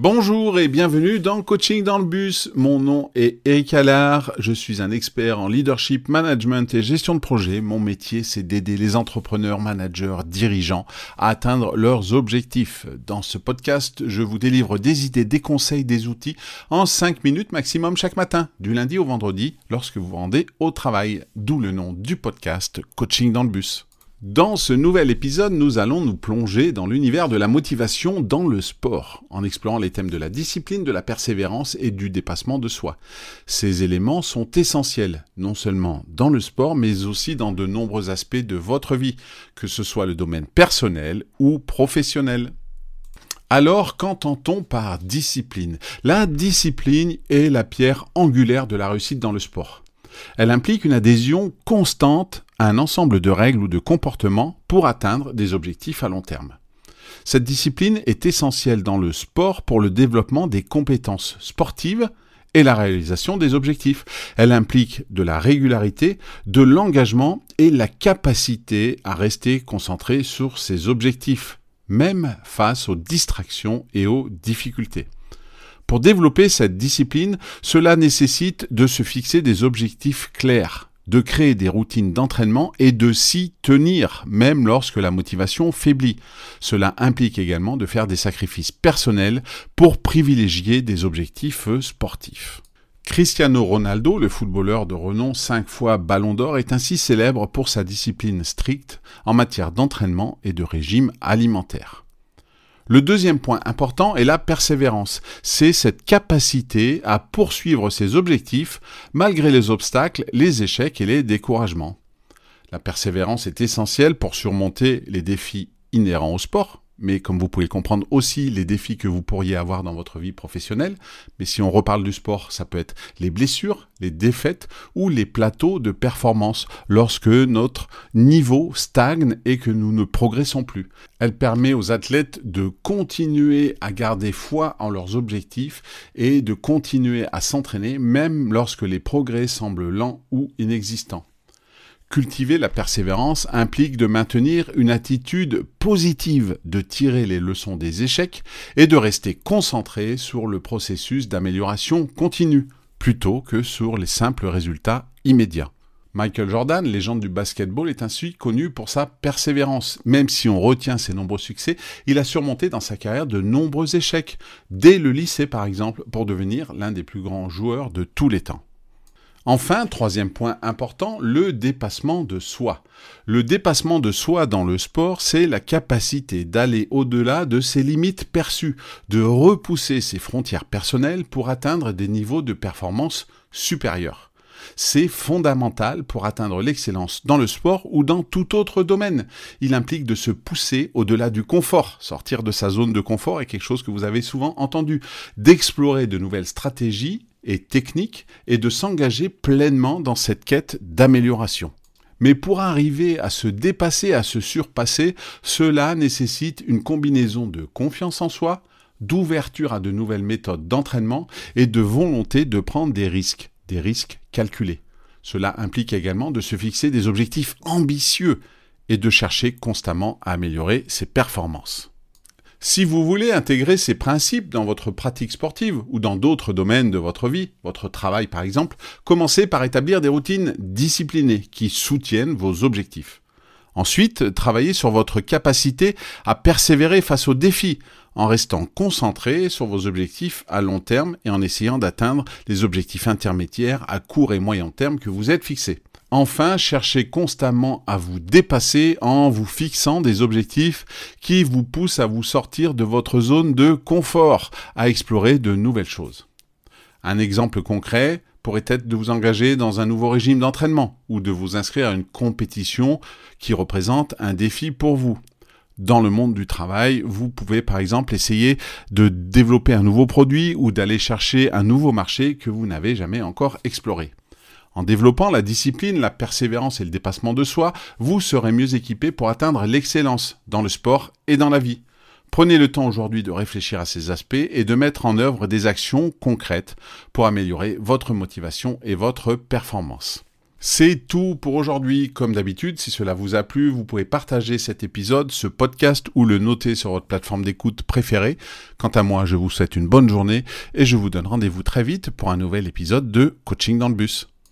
Bonjour et bienvenue dans Coaching dans le bus. Mon nom est Eric Allard. Je suis un expert en leadership, management et gestion de projet. Mon métier, c'est d'aider les entrepreneurs, managers, dirigeants à atteindre leurs objectifs. Dans ce podcast, je vous délivre des idées, des conseils, des outils en 5 minutes maximum chaque matin, du lundi au vendredi, lorsque vous vous rendez au travail. D'où le nom du podcast Coaching dans le bus. Dans ce nouvel épisode, nous allons nous plonger dans l'univers de la motivation dans le sport, en explorant les thèmes de la discipline, de la persévérance et du dépassement de soi. Ces éléments sont essentiels, non seulement dans le sport, mais aussi dans de nombreux aspects de votre vie, que ce soit le domaine personnel ou professionnel. Alors, qu'entend-on par discipline? La discipline est la pierre angulaire de la réussite dans le sport. Elle implique une adhésion constante un ensemble de règles ou de comportements pour atteindre des objectifs à long terme. Cette discipline est essentielle dans le sport pour le développement des compétences sportives et la réalisation des objectifs. Elle implique de la régularité, de l'engagement et la capacité à rester concentré sur ses objectifs, même face aux distractions et aux difficultés. Pour développer cette discipline, cela nécessite de se fixer des objectifs clairs, de créer des routines d'entraînement et de s'y tenir, même lorsque la motivation faiblit. Cela implique également de faire des sacrifices personnels pour privilégier des objectifs sportifs. Cristiano Ronaldo, le footballeur de renom cinq fois Ballon d'Or, est ainsi célèbre pour sa discipline stricte en matière d'entraînement et de régime alimentaire. Le deuxième point important est la persévérance. C'est cette capacité à poursuivre ses objectifs malgré les obstacles, les échecs et les découragements. La persévérance est essentielle pour surmonter les défis inhérents au sport, mais comme vous pouvez le comprendre aussi les défis que vous pourriez avoir dans votre vie professionnelle. Mais si on reparle du sport, ça peut être les blessures, les défaites ou les plateaux de performance lorsque notre niveau stagne et que nous ne progressons plus. Elle permet aux athlètes de continuer à garder foi en leurs objectifs et de continuer à s'entraîner même lorsque les progrès semblent lents ou inexistants. Cultiver la persévérance implique de maintenir une attitude positive, de tirer les leçons des échecs et de rester concentré sur le processus d'amélioration continue, plutôt que sur les simples résultats immédiats. Michael Jordan, légende du basketball, est ainsi connu pour sa persévérance. Même si on retient ses nombreux succès, il a surmonté dans sa carrière de nombreux échecs, dès le lycée par exemple, pour devenir l'un des plus grands joueurs de tous les temps. Enfin, troisième point important, le dépassement de soi. Le dépassement de soi dans le sport, c'est la capacité d'aller au-delà de ses limites perçues, de repousser ses frontières personnelles pour atteindre des niveaux de performance supérieurs. C'est fondamental pour atteindre l'excellence dans le sport ou dans tout autre domaine. Il implique de se pousser au-delà du confort. Sortir de sa zone de confort est quelque chose que vous avez souvent entendu. D'explorer de nouvelles stratégies et technique et de s'engager pleinement dans cette quête d'amélioration. Mais pour arriver à se dépasser, à se surpasser, cela nécessite une combinaison de confiance en soi, d'ouverture à de nouvelles méthodes d'entraînement et de volonté de prendre des risques, des risques calculés. Cela implique également de se fixer des objectifs ambitieux et de chercher constamment à améliorer ses performances. Si vous voulez intégrer ces principes dans votre pratique sportive ou dans d'autres domaines de votre vie, votre travail par exemple, commencez par établir des routines disciplinées qui soutiennent vos objectifs. Ensuite, travaillez sur votre capacité à persévérer face aux défis, en restant concentré sur vos objectifs à long terme et en essayant d'atteindre les objectifs intermédiaires à court et moyen terme que vous êtes fixés. Enfin, cherchez constamment à vous dépasser en vous fixant des objectifs qui vous poussent à vous sortir de votre zone de confort, à explorer de nouvelles choses. Un exemple concret pourrait être de vous engager dans un nouveau régime d'entraînement ou de vous inscrire à une compétition qui représente un défi pour vous. Dans le monde du travail, vous pouvez par exemple essayer de développer un nouveau produit ou d'aller chercher un nouveau marché que vous n'avez jamais encore exploré. En développant la discipline, la persévérance et le dépassement de soi, vous serez mieux équipé pour atteindre l'excellence dans le sport et dans la vie. Prenez le temps aujourd'hui de réfléchir à ces aspects et de mettre en œuvre des actions concrètes pour améliorer votre motivation et votre performance. C'est tout pour aujourd'hui. Comme d'habitude, si cela vous a plu, vous pouvez partager cet épisode, ce podcast ou le noter sur votre plateforme d'écoute préférée. Quant à moi, je vous souhaite une bonne journée et je vous donne rendez-vous très vite pour un nouvel épisode de Coaching dans le bus.